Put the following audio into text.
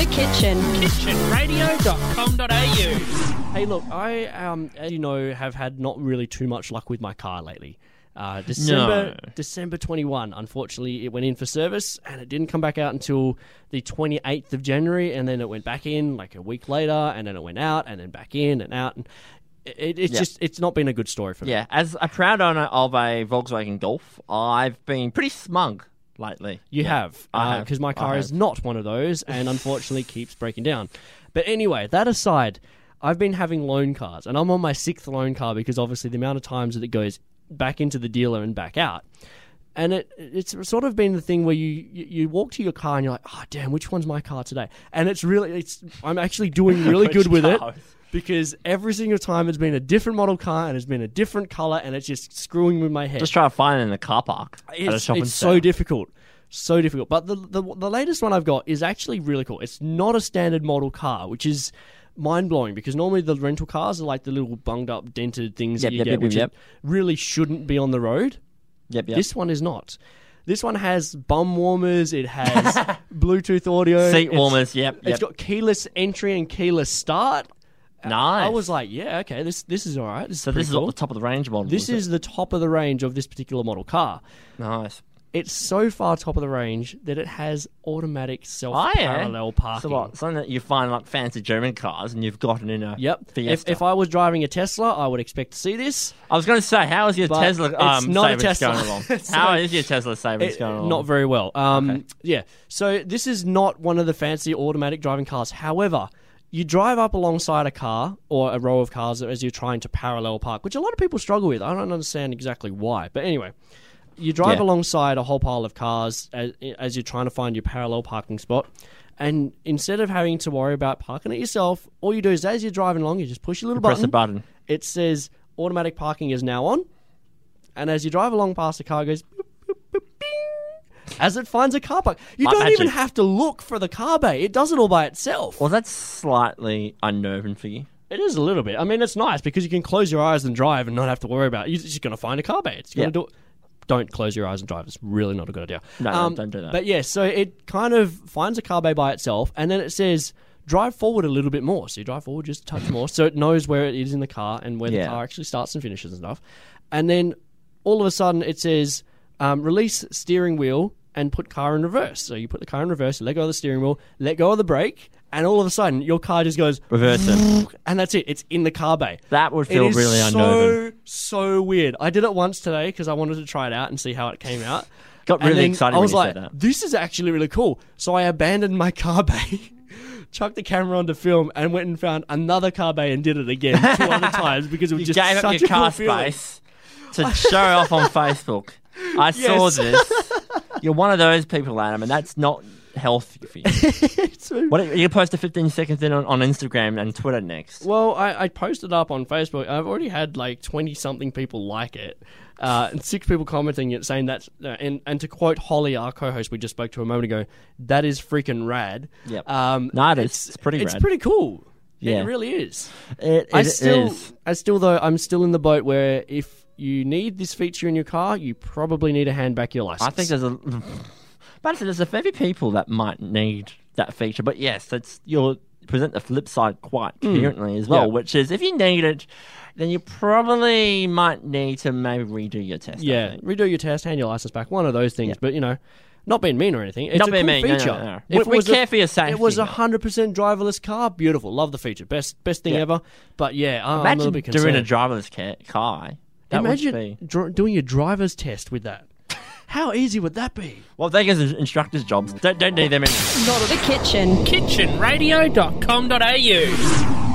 The Kitchen. kitchenradio.com.au. Hey, look, I, um, as you know, have had not really too much luck with my car lately. Uh, December No. December 21, unfortunately, it went in for service and it didn't come back out until the 28th of January, and then it went back in like a week later, and then it went out, and then back in and out. And it, it's Yeah. just it's not been a good story for me. Yeah, as a proud owner of a Volkswagen Golf, I've been pretty smug lately. You have, I uh, have. because my I car is have. not one of those, and unfortunately keeps breaking down. But anyway, that aside, I've been having loan cars, and I'm on my sixth loan car because obviously the amount of times that it goes back into the dealer and back out, and it it's sort of been the thing where you you, you walk to your car and you're like, oh damn, which one's my car today? And it's really it's I'm actually doing really good with it. Because every single time it's been a different model car and it's been a different color and it's just screwing with my head. Just try to find it in the car park it's, it's so difficult. So difficult. But the, the the latest one i've got is actually really cool. It's not a standard model car which is mind-blowing because normally the rental cars are like the little bunged up dented things Yep, that you yep, get yep, which yep. really shouldn't be on the road. Yep, yep. this one is not. This one has bum warmers it has bluetooth audio Seat it's- warmers, yep, it's yep. got keyless entry and keyless start nice. i was like yeah okay this this is all right this is so this is cool. at the top of the range model. this is the top of the range of this particular model car nice. it's so far top of the range that it has automatic self Oh, yeah. parallel parking. So what? Something that you find like fancy German cars, and you've got it in a Yep. If, Fiesta. if I was driving a Tesla, I would expect to see this. I was going to say, how is your But Tesla it's um, not a savings Tesla. going along? So- how is your Tesla savings It- going along? not very well. Um, Okay. Yeah. So this is not one of the fancy automatic driving cars. However, you drive up alongside a car or a row of cars as you're trying to parallel park, which a lot of people struggle with. I don't understand exactly why. But anyway, you drive Yeah. alongside a whole pile of cars as, as you're trying to find your parallel parking spot. And instead of having to worry about parking it yourself, all you do is as you're driving along, you just push a little Press button. the button. It says automatic parking is now on. And as you drive along past the car, it goes as it finds a car park. You Like don't even have to look for the car bay. It does it all by itself. Well, that's slightly unnerving for you. It is a little bit. I mean, it's nice because you can close your eyes and drive and not have to worry about it. You're just going to find a car bay. It's going Yeah. to do it. Don't close your eyes and drive. It's really not a good idea. Um, No, no, don't do that. But yeah, so it kind of finds a car bay by itself, and then it says drive forward a little bit more. So you drive forward just a touch more, so it knows where it is in the car and where Yeah. the car actually starts and finishes and stuff. And then all of a sudden it says um, release steering wheel and put car in reverse. So you put the car in reverse, let go of the steering wheel, let go of the brake, and all of a sudden your car just goes Reversing. and that's it. It's in the car bay. That would feel is really so unnerving. so weird. I did it once today because I wanted to try it out and see how it came out. Got really excited I when was you like, said that. "This is actually really cool." So I abandoned my car bay, chucked the camera onto film, and went and found another car bay and did it again two other times because it was You just gave up your a cool car feeling. space to show off on Facebook. I saw this. You're one of those people, Adam, and that's not healthy for you. what you post a 15 second thing on, on Instagram and Twitter next? Well, I, I posted up on Facebook. I've already had like twenty something people like it, uh, and six people commenting it, saying that. Uh, and and to quote Holly, our co-host we just spoke to a moment ago, that is freaking rad. Yep. Um, No, it is. It's pretty It's rad. pretty cool. Yeah. It really is. It, I still, is. I still though, I'm still in the boat where if you need this feature in your car, you probably need to hand back your license. I think there's a. But there's a fair few people that might need that feature. But yes, that's you'll present the flip side quite coherently as well, Hmm. Yeah. which is if you need it, then you probably might need to maybe redo your test. Yeah, redo your test, hand your license back, one of those things. Yeah. But you know, not being mean or anything. It's Not a being cool mean, no, no, feature. no, no. If We- we a- care for your safety. It was a hundred percent driverless car. Beautiful, love the feature. Best best thing Yeah. ever. But yeah, I'm a little Imagine bit doing a driverless ca- car. That Imagine would be. dr- doing your driver's test with that. How easy would that be? Well, they get instructors' jobs. Don't, don't need them anymore. The Kitchen. kitchenradio.com.au.